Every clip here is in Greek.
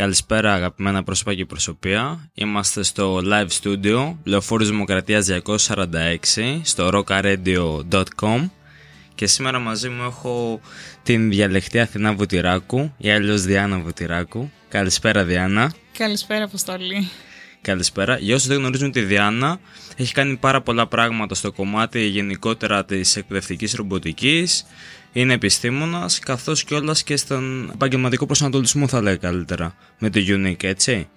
Καλησπέρα αγαπημένα πρόσωπα και προσωπία. Είμαστε στο live studio Λεωφόρου Δημοκρατίας 246 στο rockaradio.com και σήμερα μαζί μου έχω την διαλεκτή Αθηνά Βουτυράκου ή αλλιώς Διάννα Βουτυράκου. Καλησπέρα Διάννα. Καλησπέρα Αποστολή. Καλησπέρα. Για όσους δεν γνωρίζουν τη Διάννα, έχει κάνει πάρα πολλά πράγματα στο κομμάτι γενικότερα της εκπαιδευτικής ρομποτικής. Είναι επιστήμονας, καθώς και όλα και στον επαγγελματικό προσανατολισμό, θα λέει καλύτερα. Με το Unique, έτσι.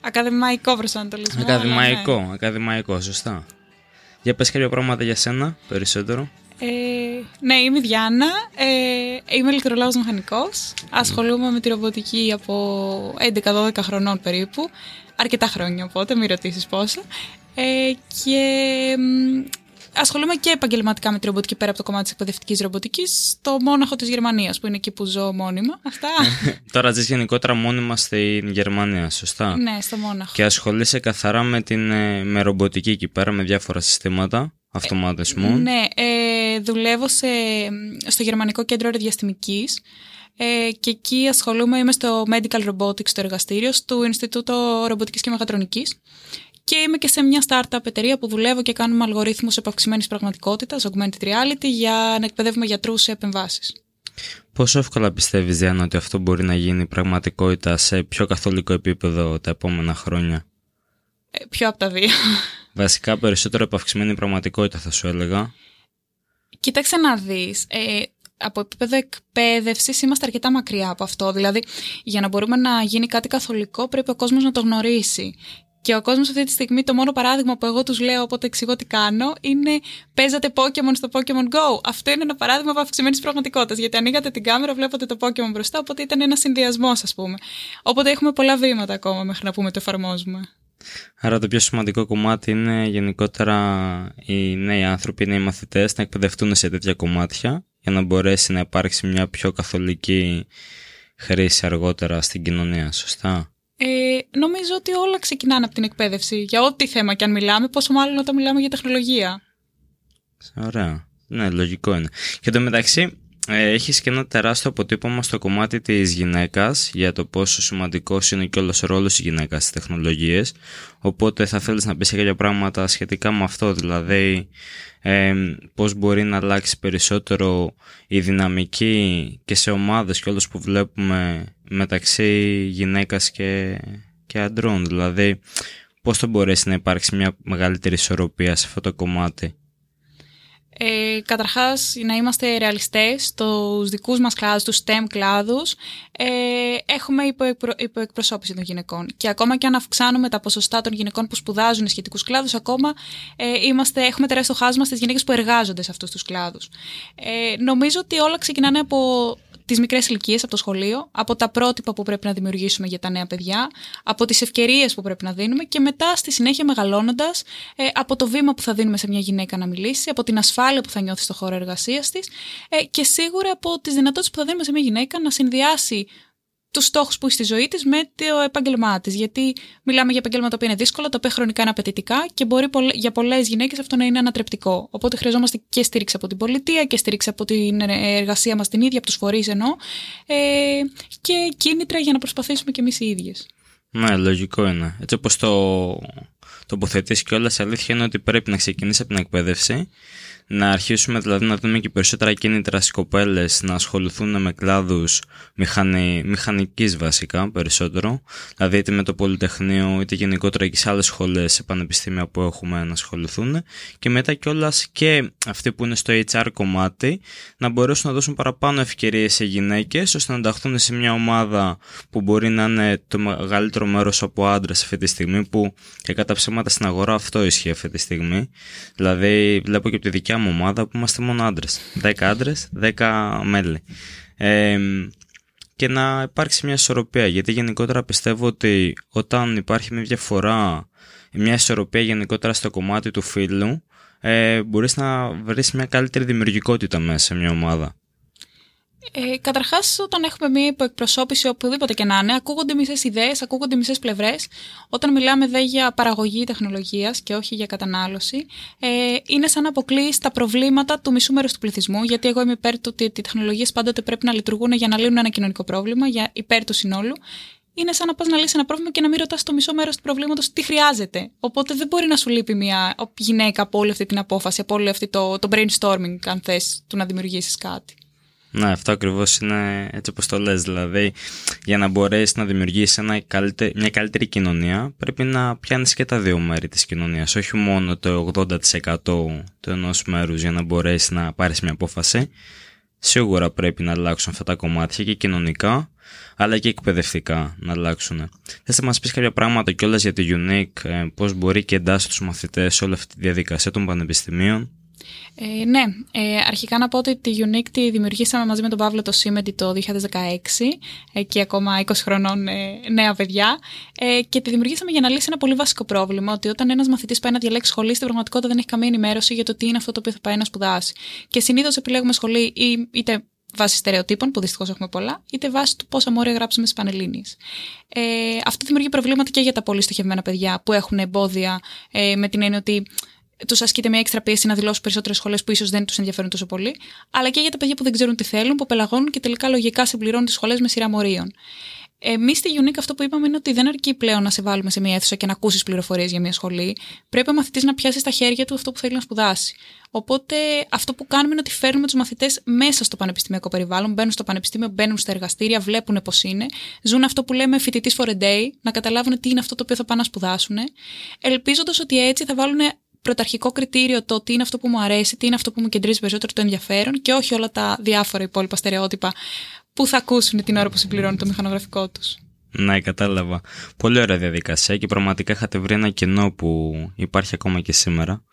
Ακαδημαϊκό προσανατολισμό. Ακαδημαϊκό, ναι. ακαδημαϊκό, σωστά. Για πες κάποια πράγματα για σένα, περισσότερο. Ε, ναι, είμαι η Διάννα, ε, είμαι ηλεκτρολόγος μηχανικός, ασχολούμαι με τη ρομποτική από 11-12 χρονών περίπου, αρκετά χρόνια οπότε, μην ρωτήσεις πόσο, ε, και ασχολούμαι και επαγγελματικά με τη ρομποτική πέρα από το κομμάτι της εκπαιδευτικής ρομποτικής στο Μόναχο της Γερμανίας, που είναι εκεί που ζω μόνιμα. Αυτά. Τώρα ζεις γενικότερα μόνιμα στην Γερμανία, σωστά; Ναι, στο Μόναχο. Και ασχολείσαι καθαρά με, την, ε, με ρομποτική εκεί πέρα, με διάφορα συστήματα; Αυτοματισμού. Ε, ναι, ε, δουλεύω σε, στο Γερμανικό Κέντρο Αεροδιαστημική. Ε, και εκεί ασχολούμαι, είμαι στο Medical Robotics, το εργαστήριο, του Ινστιτούτο Ρομποτικής και Μεχατρονικής και είμαι και σε μια startup εταιρεία που δουλεύω και κάνουμε αλγορίθμους επαυξημένης πραγματικότητας, augmented reality, για να εκπαιδεύουμε γιατρούς σε επεμβάσεις. Πόσο εύκολα πιστεύεις, Διάννα, ότι αυτό μπορεί να γίνει πραγματικότητα σε πιο καθολικό επίπεδο τα επόμενα χρόνια; Ε, πιο από τα δύο. Βασικά περισσότερο επαυξημένη πραγματικότητα θα σου έλεγα. Κοίταξε να δεις. Ε, από επίπεδο εκπαίδευσης είμαστε αρκετά μακριά από αυτό. Δηλαδή, για να μπορούμε να γίνει κάτι καθολικό, πρέπει ο κόσμος να το γνωρίσει. Και ο κόσμος αυτή τη στιγμή, το μόνο παράδειγμα που εγώ τους λέω όποτε εξηγώ τι κάνω, είναι παίζατε Pokémon στο Pokémon Go. Αυτό είναι ένα παράδειγμα από αυξημένη πραγματικότητας. Γιατί ανοίγατε την κάμερα, βλέπατε το Pokémon μπροστά, οπότε ήταν ένα συνδυασμός, ας πούμε. Οπότε έχουμε πολλά βήματα ακόμα μέχρι να πούμε το εφαρμόζουμε. Άρα το πιο σημαντικό κομμάτι είναι γενικότερα οι νέοι άνθρωποι, οι νέοι μαθητές να εκπαιδευτούν σε τέτοια κομμάτια για να μπορέσει να υπάρξει μια πιο καθολική χρήση αργότερα στην κοινωνία, σωστά; Ε, νομίζω ότι όλα ξεκινάνε από την εκπαίδευση. Για ό,τι θέμα και αν μιλάμε, πόσο μάλλον όταν μιλάμε για τεχνολογία. Ωραία. Ναι, λογικό είναι. Και το μεταξύ, ε, έχεις και ένα τεράστιο αποτύπωμα στο κομμάτι της γυναίκας για το πόσο σημαντικός είναι και όλος ο ρόλος της γυναίκας στις τεχνολογίες. Οπότε θα θέλεις να πεις κάποια πράγματα σχετικά με αυτό δηλαδή ε, πώς μπορεί να αλλάξει περισσότερο η δυναμική και σε ομάδες και όλους που βλέπουμε μεταξύ γυναίκας και, και αντρών. Δηλαδή πώς θα μπορέσει να υπάρξει μια μεγαλύτερη ισορροπία σε αυτό το κομμάτι ε, καταρχάς, να είμαστε ρεαλιστές στους δικούς μας κλάδους, τους STEM κλάδους, ε, έχουμε υποεκπρο, υποεκπροσώπηση των γυναικών. Και ακόμα και αν αυξάνουμε τα ποσοστά των γυναικών που σπουδάζουν σχετικούς κλάδους, ακόμα ε, είμαστε, έχουμε τεράστιο χάσμα στις γυναίκες που εργάζονται σε αυτούς τους κλάδους. Ε, νομίζω ότι όλα ξεκινάνε από τις μικρές ηλικίες από το σχολείο, από τα πρότυπα που πρέπει να δημιουργήσουμε για τα νέα παιδιά, από τις ευκαιρίες που πρέπει να δίνουμε και μετά στη συνέχεια μεγαλώνοντας ε, από το βήμα που θα δίνουμε σε μια γυναίκα να μιλήσει, από την ασφάλεια που θα νιώθει στο χώρο εργασίας της ε, και σίγουρα από τις δυνατότητες που θα δίνουμε σε μια γυναίκα να συνδυάσει τους στόχους που έχει στη ζωή της με το επάγγελμά της. Γιατί μιλάμε για επαγγέλματα που είναι δύσκολα, τα οποία χρονικά είναι απαιτητικά και μπορεί για πολλές γυναίκες αυτό να είναι ανατρεπτικό. Οπότε χρειαζόμαστε και στήριξη από την πολιτεία και στήριξη από την εργασία μας την ίδια, από τους φορείς ενώ, ε, και κίνητρα για να προσπαθήσουμε κι εμείς οι ίδιες. Ναι, λογικό είναι. Έτσι όπως το τοποθετείς κιόλας, η αλήθεια είναι ότι πρέπει να ξεκινήσεις από την εκπαίδευση να αρχίσουμε δηλαδή να δούμε και περισσότερα κίνητρα στις κοπέλες να ασχοληθούν με κλάδους μηχανη, μηχανικής βασικά περισσότερο. Δηλαδή είτε με το Πολυτεχνείο είτε γενικότερα και σε άλλες σχολές σε πανεπιστήμια που έχουμε να ασχοληθούν. Και μετά κιόλας και αυτοί που είναι στο HR κομμάτι να μπορέσουν να δώσουν παραπάνω ευκαιρίες σε γυναίκες ώστε να ενταχθούν σε μια ομάδα που μπορεί να είναι το μεγαλύτερο μέρος από άντρες αυτή τη στιγμή που και κατά ψέματα στην αγορά αυτό ισχύει αυτή τη στιγμή. Δηλαδή βλέπω και από τη δικιά μου ομάδα που είμαστε μόνο άντρες. 10 άντρες, 10 μέλη. Ε, και να υπάρξει μια ισορροπία. Γιατί γενικότερα πιστεύω ότι όταν υπάρχει μια διαφορά, μια ισορροπία γενικότερα στο κομμάτι του φίλου, ε, μπορείς να βρεις μια καλύτερη δημιουργικότητα μέσα σε μια ομάδα. Ε, Καταρχάς, όταν έχουμε μία υποεκπροσώπηση οπουδήποτε και να είναι, ακούγονται μισές ιδέες, ακούγονται μισές πλευρές. Όταν μιλάμε δε για παραγωγή τεχνολογίας και όχι για κατανάλωση, ε, είναι σαν να αποκλεί τα προβλήματα του μισού μέρους του πληθυσμού. Γιατί εγώ είμαι υπέρ του ότι οι τεχνολογίες πάντοτε πρέπει να λειτουργούν για να λύνουν ένα κοινωνικό πρόβλημα, για υπέρ του συνόλου. είναι σαν να πας να λύσεις ένα πρόβλημα και να μην ρωτάς το μισό μέρος του προβλήματος τι χρειάζεται. Οπότε δεν μπορεί να σου λείπει μια γυναίκα από όλη αυτή την απόφαση, από όλο αυτό το, το brainstorming, αν θες, του να δημιουργήσεις κάτι. Ναι, αυτό ακριβώς είναι έτσι όπως το λες. Δηλαδή, για να μπορέσεις να δημιουργήσεις μια καλύτερη κοινωνία, πρέπει να πιάνεις και τα δύο μέρη της κοινωνίας. Όχι μόνο το 80% του ενός μέρους για να μπορέσεις να πάρεις μια απόφαση. Σίγουρα πρέπει να αλλάξουν αυτά τα κομμάτια και κοινωνικά, αλλά και εκπαιδευτικά να αλλάξουν. Θες να μας πεις κάποια πράγματα κιόλας για τη Unique, ε, πώς μπορεί και εντάσσει τους μαθητές σε όλη αυτή τη διαδικασία των πανεπιστημίων; Ε, ναι, ε, αρχικά να πω ότι τη Unique τη δημιουργήσαμε μαζί με τον Παύλο το Σίμεντι το 2016, εκεί ακόμα 20 χρονών ε, νέα παιδιά, ε, και τη δημιουργήσαμε για να λύσει ένα πολύ βασικό πρόβλημα, ότι όταν ένας μαθητής πάει να διαλέξει σχολή, στην πραγματικότητα δεν έχει καμία ενημέρωση για το τι είναι αυτό το οποίο θα πάει να σπουδάσει. Και συνήθως επιλέγουμε σχολή ή, είτε βάσει στερεοτύπων, που δυστυχώς έχουμε πολλά, είτε βάσει του πόσα μόρια γράψουμε στις Πανελλήνιες. Ε, αυτό δημιουργεί προβλήματα και για τα πολύ στοχευμένα παιδιά που έχουν εμπόδια ε, με την έννοια ότι τους ασκείται μια έξτρα πίεση να δηλώσουν περισσότερες σχολές που ίσως δεν τους ενδιαφέρουν τόσο πολύ, αλλά και για τα παιδιά που δεν ξέρουν τι θέλουν, που πελαγώνουν και τελικά λογικά συμπληρώνουν τις σχολές με σειρά μορίων. Εμείς στη Unique αυτό που είπαμε είναι ότι δεν αρκεί πλέον να σε βάλουμε σε μια αίθουσα και να ακούσεις πληροφορίες για μια σχολή. Πρέπει ο μαθητής να πιάσει στα χέρια του αυτό που θέλει να σπουδάσει. Οπότε αυτό που κάνουμε είναι ότι φέρνουμε τους μαθητές μέσα στο πανεπιστημιακό περιβάλλον, μπαίνουν στο πανεπιστήμιο, μπαίνουν στα εργαστήρια, βλέπουν πώς είναι, ζουν αυτό που λέμε φοιτητής for a day, να καταλάβουν τι είναι αυτό το οποίο θα πάνε να σπουδάσουν, ελπίζοντας ότι έτσι θα βάλουν πρωταρχικό κριτήριο το τι είναι αυτό που μου αρέσει, τι είναι αυτό που μου κεντρίζει περισσότερο το ενδιαφέρον και όχι όλα τα διάφορα υπόλοιπα στερεότυπα που θα ακούσουν την ώρα που συμπληρώνουν το μηχανογραφικό τους. Ναι, κατάλαβα. Πολύ ωραία διαδικασία και πραγματικά είχατε βρει ένα κενό που υπάρχει ακόμα και σήμερα.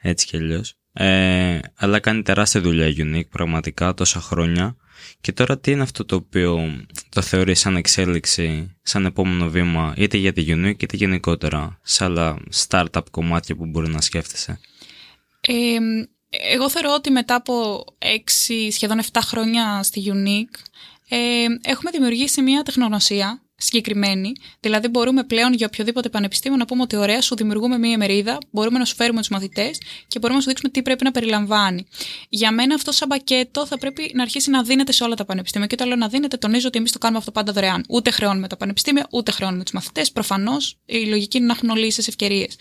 Έτσι κι αλλιώς. Ε, αλλά κάνει τεράστια δουλειά η Unique πραγματικά τόσα χρόνια. Και τώρα τι είναι αυτό το οποίο το θεωρεί σαν εξέλιξη, σαν επόμενο βήμα, είτε για τη Unique είτε γενικότερα, σε άλλα startup κομμάτια που μπορεί να σκέφτεσαι; Ε, εγώ θεωρώ ότι μετά από 6, σχεδόν 7 χρόνια στη Unique, ε, έχουμε δημιουργήσει μια τεχνογνωσία συγκεκριμένη. Δηλαδή, μπορούμε πλέον για οποιοδήποτε πανεπιστήμιο να πούμε ότι ωραία, σου δημιουργούμε μία ημερίδα, μπορούμε να σου φέρουμε τους μαθητές και μπορούμε να σου δείξουμε τι πρέπει να περιλαμβάνει. Για μένα, αυτό σαν πακέτο θα πρέπει να αρχίσει να δίνεται σε όλα τα πανεπιστήμια. Και όταν λέω να δίνεται, τονίζω ότι εμείς το κάνουμε αυτό πάντα δωρεάν. Ούτε χρεώνουμε τα πανεπιστήμια, ούτε χρεώνουμε τους μαθητές. Προφανώς η λογική είναι να έχουν όλοι ίσε ευκαιρίες.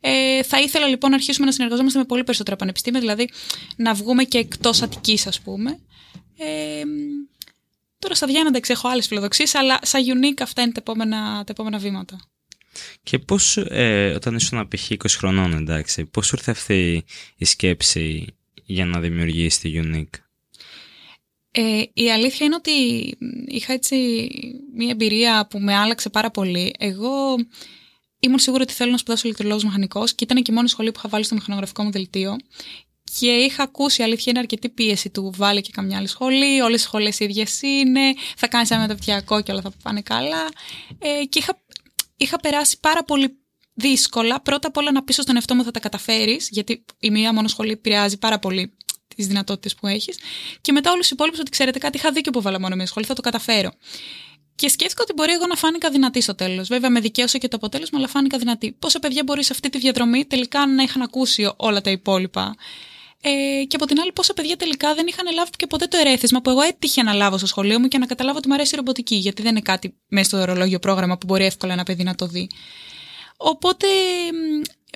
Ε, θα ήθελα λοιπόν να αρχίσουμε να συνεργαζόμαστε με πολύ περισσότερα πανεπιστήμια, δηλαδή να βγούμε και εκτός Αττικής, ας πούμε. Ε, Τώρα στα Διάνναντα έχω άλλες φιλοδοξίες, αλλά σαν unique αυτά είναι τα επόμενα, τα επόμενα βήματα. Και πώς, ε, όταν ήσουν π.χ. 20 χρονών, εντάξει, πώς ήρθε αυτή η σκέψη για να δημιουργήσει τη unique; Ε, η αλήθεια είναι ότι είχα έτσι μια εμπειρία που με άλλαξε πάρα πολύ. Εγώ ήμουν σίγουρη ότι θέλω να σπουδάσω ηλεκτρολόγος μηχανικός και ήταν και η μόνη σχολή που είχα βάλει στο μηχανογραφικό μου δελτίο και είχα ακούσει, αλήθεια είναι αρκετή πίεση του βάλει και καμιά άλλη σχολή, όλες οι σχολές ίδιες είναι, θα κάνεις ένα μεταπτυχιακό και όλα θα πάνε καλά. Ε, και είχα, είχα περάσει πάρα πολύ δύσκολα, πρώτα απ' όλα να πείσω στον εαυτό μου θα τα καταφέρεις, γιατί η μία μόνο σχολή επηρεάζει πάρα πολύ τις δυνατότητες που έχεις. Και μετά όλους τους υπόλοιπους ότι ξέρετε κάτι, είχα δίκιο που βάλα μόνο μία σχολή, θα το καταφέρω. Και σκέφτηκα ότι μπορεί εγώ να φάνηκα δυνατή στο τέλος. Βέβαια, με δικαίωσε και το αποτέλεσμα, αλλά φάνηκα δυνατή. Πόσα παιδιά μπορεί σε αυτή τη διαδρομή τελικά να είχαν ακούσει όλα τα υπόλοιπα; Ε, και από την άλλη, πόσα παιδιά τελικά δεν είχαν λάβει και ποτέ το ερέθισμα που εγώ έτυχε να λάβω στο σχολείο μου και να καταλάβω ότι μου αρέσει η ρομποτική, γιατί δεν είναι κάτι μέσα στο ορολόγιο πρόγραμμα που μπορεί εύκολα ένα παιδί να το δει. Οπότε,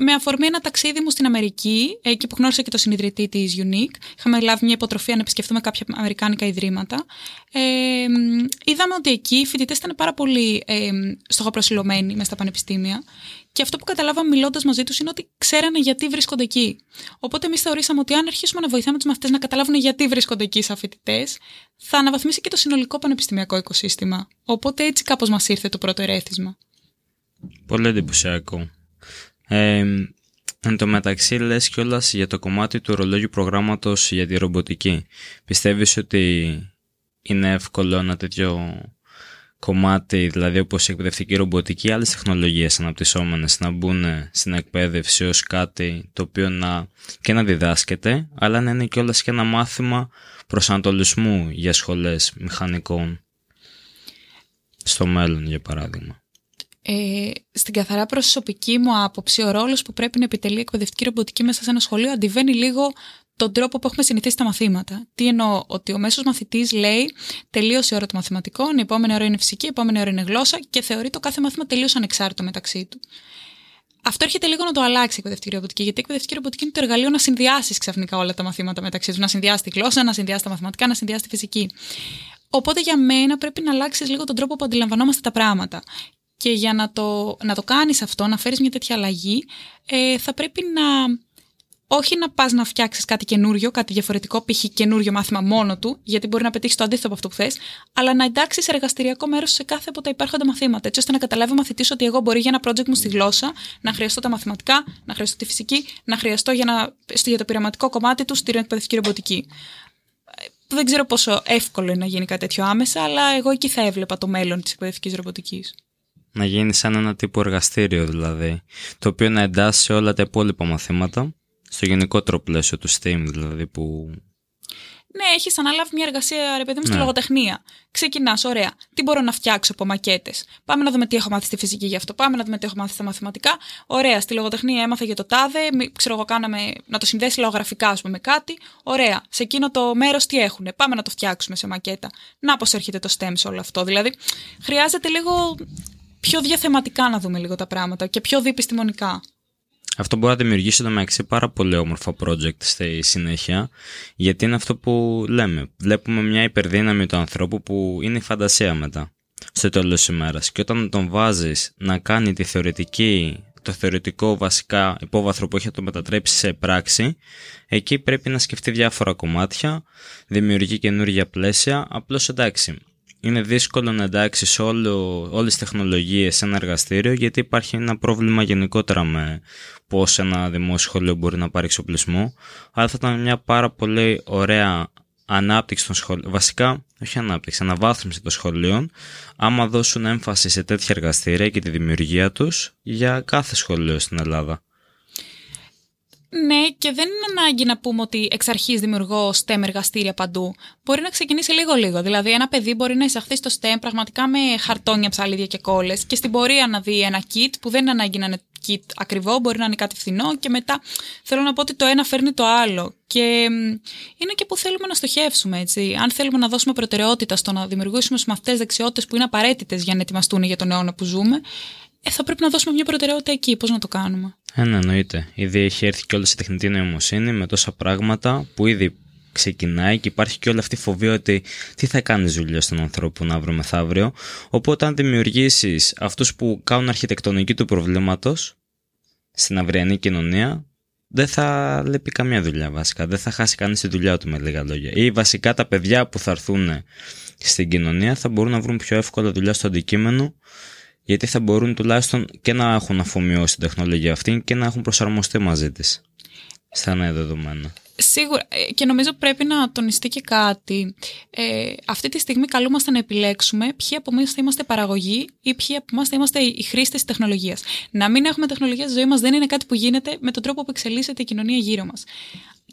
με αφορμή ένα ταξίδι μου στην Αμερική, εκεί που γνώρισα και το συνειδητή της Unique, είχαμε λάβει μια υποτροφία να επισκεφτούμε κάποια αμερικάνικα ιδρύματα. Ε, είδαμε ότι εκεί οι φοιτητές ήταν πάρα πολύ ε, στοχοπροσιλωμένοι μέσα στα πανεπιστήμια και αυτό που καταλάβαμε μιλώντας μαζί τους είναι ότι ξέρανε γιατί βρίσκονται εκεί. Οπότε εμείς θεωρήσαμε ότι αν αρχίσουμε να βοηθάμε τους μαθητές να καταλάβουν γιατί βρίσκονται εκεί σαν φοιτητές, θα αναβαθμίσει και το συνολικό πανεπιστημιακό οικοσύστημα. Οπότε έτσι κάπως μας ήρθε το πρώτο ερέθισμα. Πολύ εντυπωσιακό. Ε, εν τω μεταξύ λες κιόλας για το κομμάτι του ρολόγιου προγράμματος για τη ρομποτική. Πιστεύεις ότι είναι εύκολο ένα τέτοιο κομμάτι, δηλαδή όπως η εκπαιδευτική ρομποτική ή άλλες τεχνολογίες αναπτυσσόμενες να μπουν στην εκπαίδευση ως κάτι το οποίο να, και να διδάσκεται, αλλά να είναι κιόλας και ένα μάθημα προσανατολισμού για σχολές μηχανικών στο μέλλον για παράδειγμα. Ε, στην καθαρά προσωπική μου άποψη, ο ρόλος που πρέπει να επιτελεί η εκπαιδευτική ρομποτική μέσα σε ένα σχολείο αντιβαίνει λίγο τον τρόπο που έχουμε συνηθίσει τα μαθήματα. Τι εννοώ, ότι ο μέσος μαθητής λέει τελείωσε η ώρα των μαθηματικών, η επόμενη ώρα είναι φυσική, η επόμενη ώρα είναι γλώσσα και θεωρεί το κάθε μάθημα τελείως ανεξάρτητο μεταξύ του. Αυτό έρχεται λίγο να το αλλάξει η εκπαιδευτική ρομποτική, γιατί η εκπαιδευτική ρομποτική είναι το εργαλείο να συνδυάσεις ξαφνικά όλα τα μαθήματα μεταξύ τους. Να συνδυάσει τη γλώσσα, να συνδυάσει τα μαθηματικά, να συνδυάσει τη φυσική. Οπότε για μένα πρέπει να αλλάξεις λίγο τον τρόπο που αντιλαμβανόμαστε τα πράγματα. Και για να το, να το κάνεις αυτό, να φέρεις μια τέτοια αλλαγή, ε, θα πρέπει να όχι να πας να φτιάξεις κάτι καινούριο, κάτι διαφορετικό, π.χ. καινούριο μάθημα μόνο του, γιατί μπορεί να πετύχεις το αντίθετο από αυτό που θες, αλλά να εντάξεις εργαστηριακό μέρος σε κάθε από τα υπάρχοντα μαθήματα, έτσι ώστε να καταλάβει ο μαθητής ότι εγώ μπορεί για ένα project μου στη γλώσσα να χρειαστώ τα μαθηματικά, να χρειαστώ τη φυσική, να χρειαστώ για, να, για το πειραματικό κομμάτι του στην εκπαιδευτική ρομποτική. Δεν ξέρω πόσο εύκολο είναι να γίνει κάτι τέτοιο άμεσα, αλλά εγώ εκεί θα έβλεπα το μέλλον της εκπαιδευτικής ρομποτικής. Να γίνει σαν ένα τύπο εργαστήριο δηλαδή, το οποίο να εντάσσει όλα τα υπόλοιπα μαθήματα στο γενικότερο πλαίσιο του STEAM δηλαδή που... Ναι, έχεις αναλάβει μια εργασία, ρε παιδί μου, στη ναι. λογοτεχνία. Ξεκινάς, ωραία. Τι μπορώ να φτιάξω από μακέτες; Πάμε να δούμε τι έχω μάθει στη φυσική γι' αυτό. Πάμε να δούμε τι έχω μάθει στα μαθηματικά. Ωραία, στη λογοτεχνία έμαθα για το τάδε. Ξέρω εγώ, κάναμε να το συνδέσει λογογραφικά, ας πούμε, με κάτι. Ωραία, σε εκείνο το μέρος τι έχουν. Πάμε να το φτιάξουμε σε μακέτα. Να πώς έρχεται το STEM σε όλο αυτό. Δηλαδή, χρειάζεται λίγο πιο διαθεματικά να δούμε λίγο τα πράγματα και πιο διεπιστημονικά. Αυτό μπορεί να δημιουργήσει το μεταξύ πάρα πολύ όμορφα project στη συνέχεια, γιατί είναι αυτό που λέμε. Βλέπουμε μια υπερδύναμη του ανθρώπου που είναι η φαντασία μετά, στο τέλος της ημέρας. Και όταν τον βάζεις να κάνει τη θεωρητική, το θεωρητικό βασικά υπόβαθρο που έχει να το μετατρέψει σε πράξη, εκεί πρέπει να σκεφτεί διάφορα κομμάτια, δημιουργεί καινούργια πλαίσια. Απλώς εντάξει, είναι δύσκολο να εντάξεις όλες τις τεχνολογίες σε ένα εργαστήριο γιατί υπάρχει ένα πρόβλημα γενικότερα με πώς ένα δημόσιο σχολείο μπορεί να πάρει εξοπλισμό αλλά θα ήταν μια πάρα πολύ ωραία ανάπτυξη των σχολείων, βασικά όχι ανάπτυξη, αναβάθμιση των σχολείων άμα δώσουν έμφαση σε τέτοια εργαστήρια και τη δημιουργία τους για κάθε σχολείο στην Ελλάδα. Ναι, και δεν είναι ανάγκη να πούμε ότι εξ αρχής δημιουργώ STEM εργαστήρια παντού. Μπορεί να ξεκινήσει λίγο-λίγο. Δηλαδή, ένα παιδί μπορεί να εισαχθεί στο STEM πραγματικά με χαρτόνια, ψαλίδια και κόλλες και στην πορεία να δει ένα kit που δεν είναι ανάγκη να είναι kit ακριβό, μπορεί να είναι κάτι φθηνό και μετά θέλω να πω ότι το ένα φέρνει το άλλο. Και είναι και που θέλουμε να στοχεύσουμε, έτσι. Αν θέλουμε να δώσουμε προτεραιότητα στο να δημιουργήσουμε στου μαθητέ δεξιότητες που είναι απαραίτητες για να ετοιμαστούν για τον αιώνα που ζούμε, ε, θα πρέπει να δώσουμε μια προτεραιότητα εκεί. Πώς να το κάνουμε; Ε, ναι, εννοείται. Ήδη έχει έρθει και όλη η τεχνητή νοημοσύνη με τόσα πράγματα που ήδη ξεκινάει και υπάρχει και όλη αυτή η φοβία ότι τι θα κάνει δουλειά στον ανθρώπου να βρούμε μεθαύριο. Οπότε, αν δημιουργήσεις αυτούς που κάνουν αρχιτεκτονική του προβλήματος στην αυριανή κοινωνία, δεν θα λείπει καμία δουλειά βασικά. Δεν θα χάσει κανείς τη δουλειά του με λίγα λόγια. Ή βασικά τα παιδιά που θα έρθουν στην κοινωνία θα μπορούν να βρουν πιο εύκολα δουλειά στο αντικείμενο γιατί θα μπορούν τουλάχιστον και να έχουν αφομοιώσει την τεχνολογία αυτή και να έχουν προσαρμοστεί μαζί της στα νέα δεδομένα. Σίγουρα. Ε, και νομίζω πρέπει να τονιστεί και κάτι. Ε, αυτή τη στιγμή καλούμαστε να επιλέξουμε ποιοι από εμάς θα είμαστε παραγωγοί ή ποιοι από εμάς θα είμαστε οι χρήστες της τεχνολογίας. Να μην έχουμε τεχνολογία στη ζωή μας δεν είναι κάτι που γίνεται με τον τρόπο που εξελίσσεται η κοινωνία γύρω μας.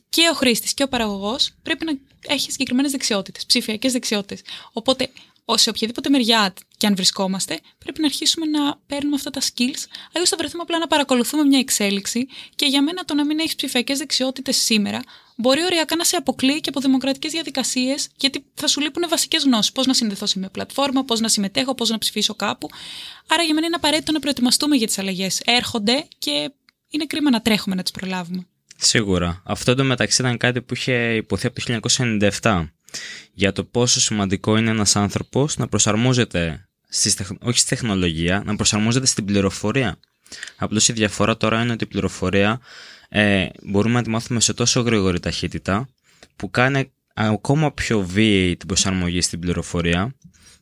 Και ο χρήστης και ο παραγωγός πρέπει να έχει συγκεκριμένες δεξιότητες, ψηφιακές δεξιότητες. Οπότε σε οποιαδήποτε μεριά και αν βρισκόμαστε, πρέπει να αρχίσουμε να παίρνουμε αυτά τα skills. Αλλιώς θα βρεθούμε απλά να παρακολουθούμε μια εξέλιξη και για μένα το να μην έχεις ψηφιακές δεξιότητες σήμερα μπορεί οριακά να σε αποκλείει και από δημοκρατικές διαδικασίες, γιατί θα σου λείπουν βασικές γνώσεις. Πώς να συνδεθώ σε μια πλατφόρμα, πώς να συμμετέχω, πώς να ψηφίσω κάπου. Άρα για μένα είναι απαραίτητο να προετοιμαστούμε για τις αλλαγές. Έρχονται και είναι κρίμα να τρέχουμε να τις προλάβουμε. Σίγουρα. Αυτό το μεταξύ ήταν κάτι που είχε υποθεί από το 1997 για το πόσο σημαντικό είναι ένας άνθρωπος να προσαρμόζεται, στις, όχι στη τεχνολογία, να προσαρμόζεται στην πληροφορία. Απλώς η διαφορά τώρα είναι ότι η πληροφορία ε, μπορούμε να τη μάθουμε σε τόσο γρήγορη ταχύτητα που κάνει ακόμα πιο βίαιη την προσαρμογή στην πληροφορία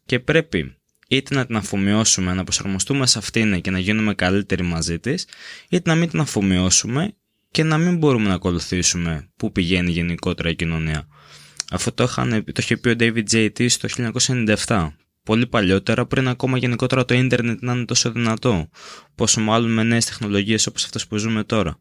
και πρέπει είτε να την αφομοιώσουμε, να προσαρμοστούμε σε αυτήν και να γίνουμε καλύτεροι μαζί της, είτε να μην την αφομοιώσουμε και να μην μπορούμε να ακολουθήσουμε πού πηγαίνει γενικότερα η κοινωνία. Αυτό το, είχαν, το είχε πει ο David J.T. το 1997. Πολύ παλιότερα, πριν ακόμα γενικότερα το ίντερνετ να είναι τόσο δυνατό. Πόσο μάλλον με νέες τεχνολογίες όπως αυτές που ζούμε τώρα.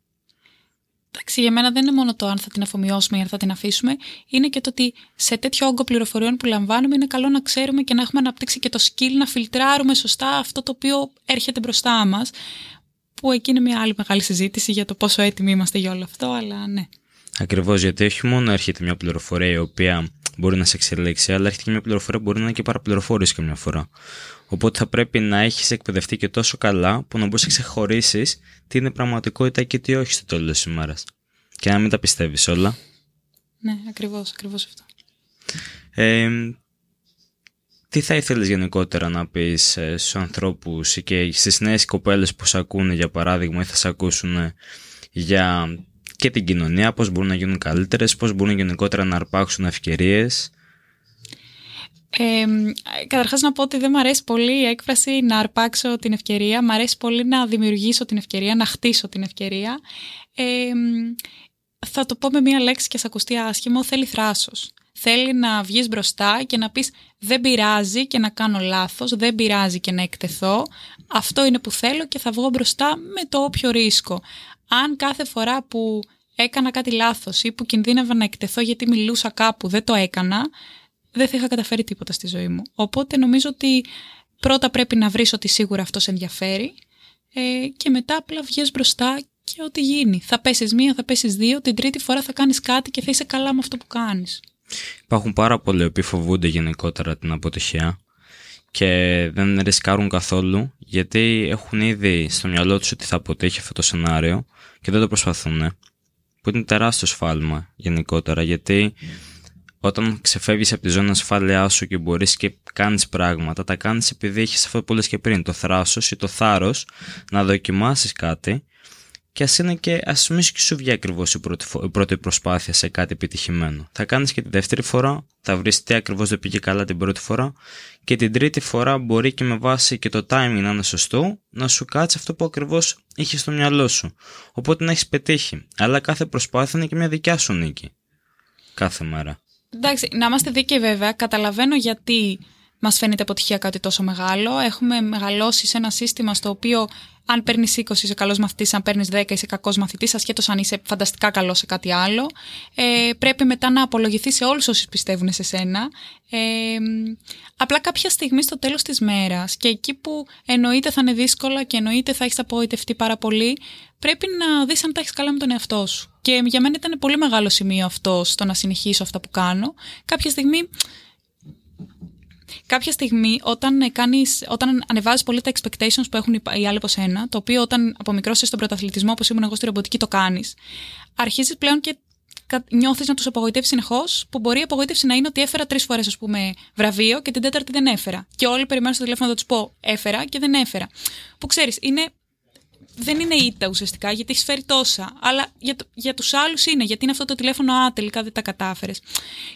Εντάξει, για μένα δεν είναι μόνο το αν θα την αφομοιώσουμε ή αν θα την αφήσουμε, είναι και το ότι σε τέτοιο όγκο πληροφοριών που λαμβάνουμε είναι καλό να ξέρουμε και να έχουμε αναπτύξει και το skill να φιλτράρουμε σωστά αυτό το οποίο έρχεται μπροστά μας. Που εκεί είναι μια άλλη μεγάλη συζήτηση για το πόσο έτοιμοι είμαστε για όλο αυτό, αλλά ναι. Ακριβώς γιατί όχι μόνο έρχεται μια πληροφορία η οποία μπορεί να σε εξελίξει, αλλά έρχεται και μια πληροφορία που μπορεί να είναι και παραπληροφόρηση καμιά φορά. Οπότε θα πρέπει να έχεις εκπαιδευτεί και τόσο καλά που να μπορείς να ξεχωρίσεις τι είναι πραγματικότητα και τι όχι στο τέλος της ημέρας. Και να μην τα πιστεύεις όλα. Ναι, ακριβώς, ακριβώς αυτό. Ε, τι θα ήθελες γενικότερα να πεις ε, στους ανθρώπους και στις νέες κοπέλες που σε ακούνε για παράδειγμα ή θα σε ακούσουν για και την κοινωνία, πώς μπορούν να γίνουν καλύτερες, πώς μπορούν γενικότερα να αρπάξουν ευκαιρίες. Ε, καταρχάς να πω ότι δεν μου αρέσει πολύ η έκφραση να αρπάξω την ευκαιρία, μου αρέσει πολύ να δημιουργήσω την ευκαιρία, να χτίσω την ευκαιρία. Ε, θα το πω με μία λέξη και σε ακουστεί άσχημο, θέλει θράσος. Θέλει να βγεις μπροστά και να πεις δεν πειράζει και να κάνω λάθος, δεν πειράζει και να εκτεθώ. Αυτό είναι που θέλω και θα βγω μπροστά με το όποιο ρίσκο. Αν κάθε φορά που έκανα κάτι λάθος ή που κινδύνευα να εκτεθώ γιατί μιλούσα κάπου, δεν το έκανα, δεν θα είχα καταφέρει τίποτα στη ζωή μου. Οπότε νομίζω ότι πρώτα πρέπει να βρεις ότι σίγουρα αυτός σε ενδιαφέρει ε, και μετά απλά βγες μπροστά και ό,τι γίνει. Θα πέσεις μία, θα πέσεις δύο, την τρίτη φορά θα κάνεις κάτι και θα είσαι καλά με αυτό που κάνεις. Υπάρχουν πάρα πολλοί που φοβούνται γενικότερα την αποτυχία και δεν ρισκάρουν καθόλου γιατί έχουν ήδη στο μυαλό τους ότι θα αποτύχει αυτό το σενάριο και δεν το προσπαθούν. Που είναι τεράστιο σφάλμα γενικότερα γιατί όταν ξεφεύγεις από τη ζώνη ασφάλειά σου και μπορείς και κάνεις πράγματα, τα κάνεις επειδή έχεις αυτό που λες και πριν, το θράσος ή το θάρρος να δοκιμάσεις κάτι και ας είναι και ας μην σου βγει ακριβώς η, η πρώτη προσπάθεια σε κάτι επιτυχημένο. Θα κάνεις και τη δεύτερη φορά, θα βρεις τι ακριβώς δεν πήγε καλά την πρώτη φορά και την τρίτη φορά μπορεί και με βάση και το timing να είναι σωστό να σου κάτσει αυτό που ακριβώς είχες στο μυαλό σου. Οπότε να έχεις πετύχει. Αλλά κάθε προσπάθεια είναι και μια δικιά σου νίκη. Κάθε μέρα. Εντάξει, να είμαστε δίκαιοι βέβαια. Καταλαβαίνω γιατί μας φαίνεται αποτυχία κάτι τόσο μεγάλο. Έχουμε μεγαλώσει σε ένα σύστημα στο οποίο αν παίρνεις 20 είσαι καλός μαθητής, αν παίρνεις 10 είσαι κακός μαθητής, ασχέτως αν είσαι φανταστικά καλός σε κάτι άλλο. Ε, πρέπει μετά να απολογηθεί σε όλους όσοι πιστεύουν σε σένα. Ε, απλά κάποια στιγμή στο τέλος της μέρας και εκεί που εννοείται θα είναι δύσκολα και εννοείται θα έχεις απογοητευτεί πάρα πολύ, πρέπει να δεις αν τα έχεις καλά με τον εαυτό σου. Και για μένα ήταν πολύ μεγάλο σημείο αυτό στο να συνεχίσω αυτά που κάνω. Κάποια στιγμή κάποια στιγμή όταν, κάνεις, όταν ανεβάζεις πολύ τα expectations που έχουν οι άλλοι από σένα, το οποίο όταν από μικρό είσαι στον πρωταθλητισμό όπως ήμουν εγώ στη ρομποτική το κάνεις, αρχίζεις πλέον και νιώθεις να τους απογοητεύεις συνεχώς, που μπορεί η απογοήτευση να είναι ότι έφερα τρεις φορές, ας πούμε, βραβείο και την τέταρτη δεν έφερα. Και όλοι περιμένουν στο τηλέφωνο να τους πω έφερα και δεν έφερα. Που ξέρεις, είναι δεν είναι ήττα ουσιαστικά, γιατί έχεις φέρει τόσα. Αλλά για, για τους άλλους είναι, γιατί είναι αυτό το τηλέφωνο, Α, τελικά δεν τα κατάφερες.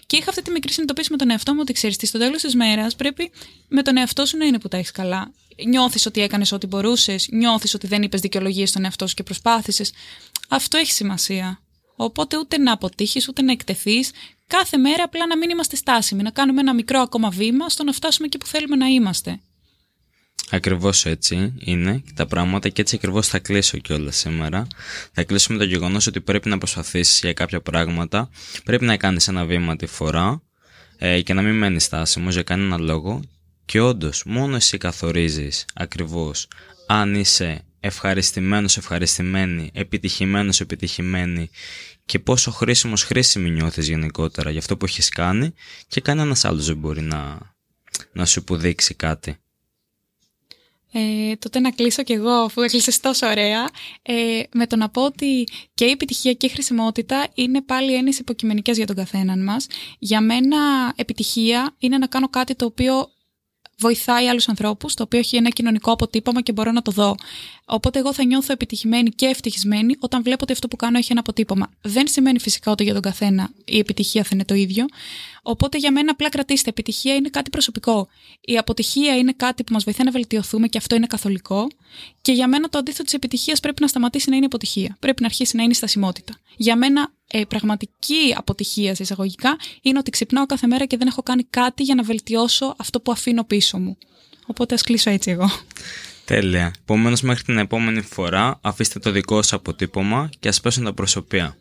Και είχα αυτή τη μικρή συνειδητοποίηση με τον εαυτό μου ότι ξέρεις, στο τέλος της μέρας πρέπει με τον εαυτό σου να είναι που τα έχεις καλά. Νιώθεις ότι έκανες ό,τι μπορούσες, νιώθεις ότι δεν είπες δικαιολογίες στον εαυτό σου και προσπάθησες. Αυτό έχει σημασία. Οπότε ούτε να αποτύχεις, ούτε να εκτεθείς. Κάθε μέρα απλά να μην είμαστε στάσιμοι, να κάνουμε ένα μικρό ακόμα βήμα στο να φτάσουμε εκεί που θέλουμε να είμαστε. Ακριβώς έτσι είναι τα πράγματα και έτσι ακριβώς θα κλείσω κιόλας σήμερα. Θα κλείσω με το γεγονός ότι πρέπει να προσπαθήσεις για κάποια πράγματα, πρέπει να κάνεις ένα βήμα τη φορά ε, και να μην μένεις στάσιμος για κανένα λόγο. Και όντως, μόνο εσύ καθορίζεις ακριβώς αν είσαι ευχαριστημένος, ευχαριστημένη, επιτυχημένος, επιτυχημένη και πόσο χρήσιμος, χρήσιμη νιώθεις γενικότερα για αυτό που έχεις κάνει και κανένας άλλος δεν μπορεί να, να σου υποδείξει κάτι. Ε, τότε να κλείσω κι εγώ, αφού έκλεισες τόσο ωραία, ε, με το να πω ότι και η επιτυχία και η χρησιμότητα είναι πάλι έννοιες υποκειμενικές για τον καθέναν μας. Για μένα, επιτυχία είναι να κάνω κάτι το οποίο βοηθάει άλλους ανθρώπους, το οποίο έχει ένα κοινωνικό αποτύπωμα και μπορώ να το δω. Οπότε, εγώ θα νιώθω επιτυχημένη και ευτυχισμένη όταν βλέπω ότι αυτό που κάνω έχει ένα αποτύπωμα. Δεν σημαίνει φυσικά ότι για τον καθένα η επιτυχία θα είναι το ίδιο. Οπότε, για μένα, απλά κρατήστε. Επιτυχία είναι κάτι προσωπικό. Η αποτυχία είναι κάτι που μας βοηθάει να βελτιωθούμε και αυτό είναι καθολικό. Και για μένα, το αντίθετο της επιτυχίας πρέπει να σταματήσει να είναι αποτυχία. Πρέπει να αρχίσει να είναι στασιμότητα. Για μένα, ε, πραγματική αποτυχία σε εισαγωγικά είναι ότι ξυπνάω κάθε μέρα και δεν έχω κάνει κάτι για να βελτιώσω αυτό που αφήνω πίσω μου. Οπότε ας κλείσω έτσι εγώ. Τέλεια. Επομένως, μέχρι την επόμενη φορά, αφήστε το δικό σας αποτύπωμα και ας πέσουν τα προσωπία.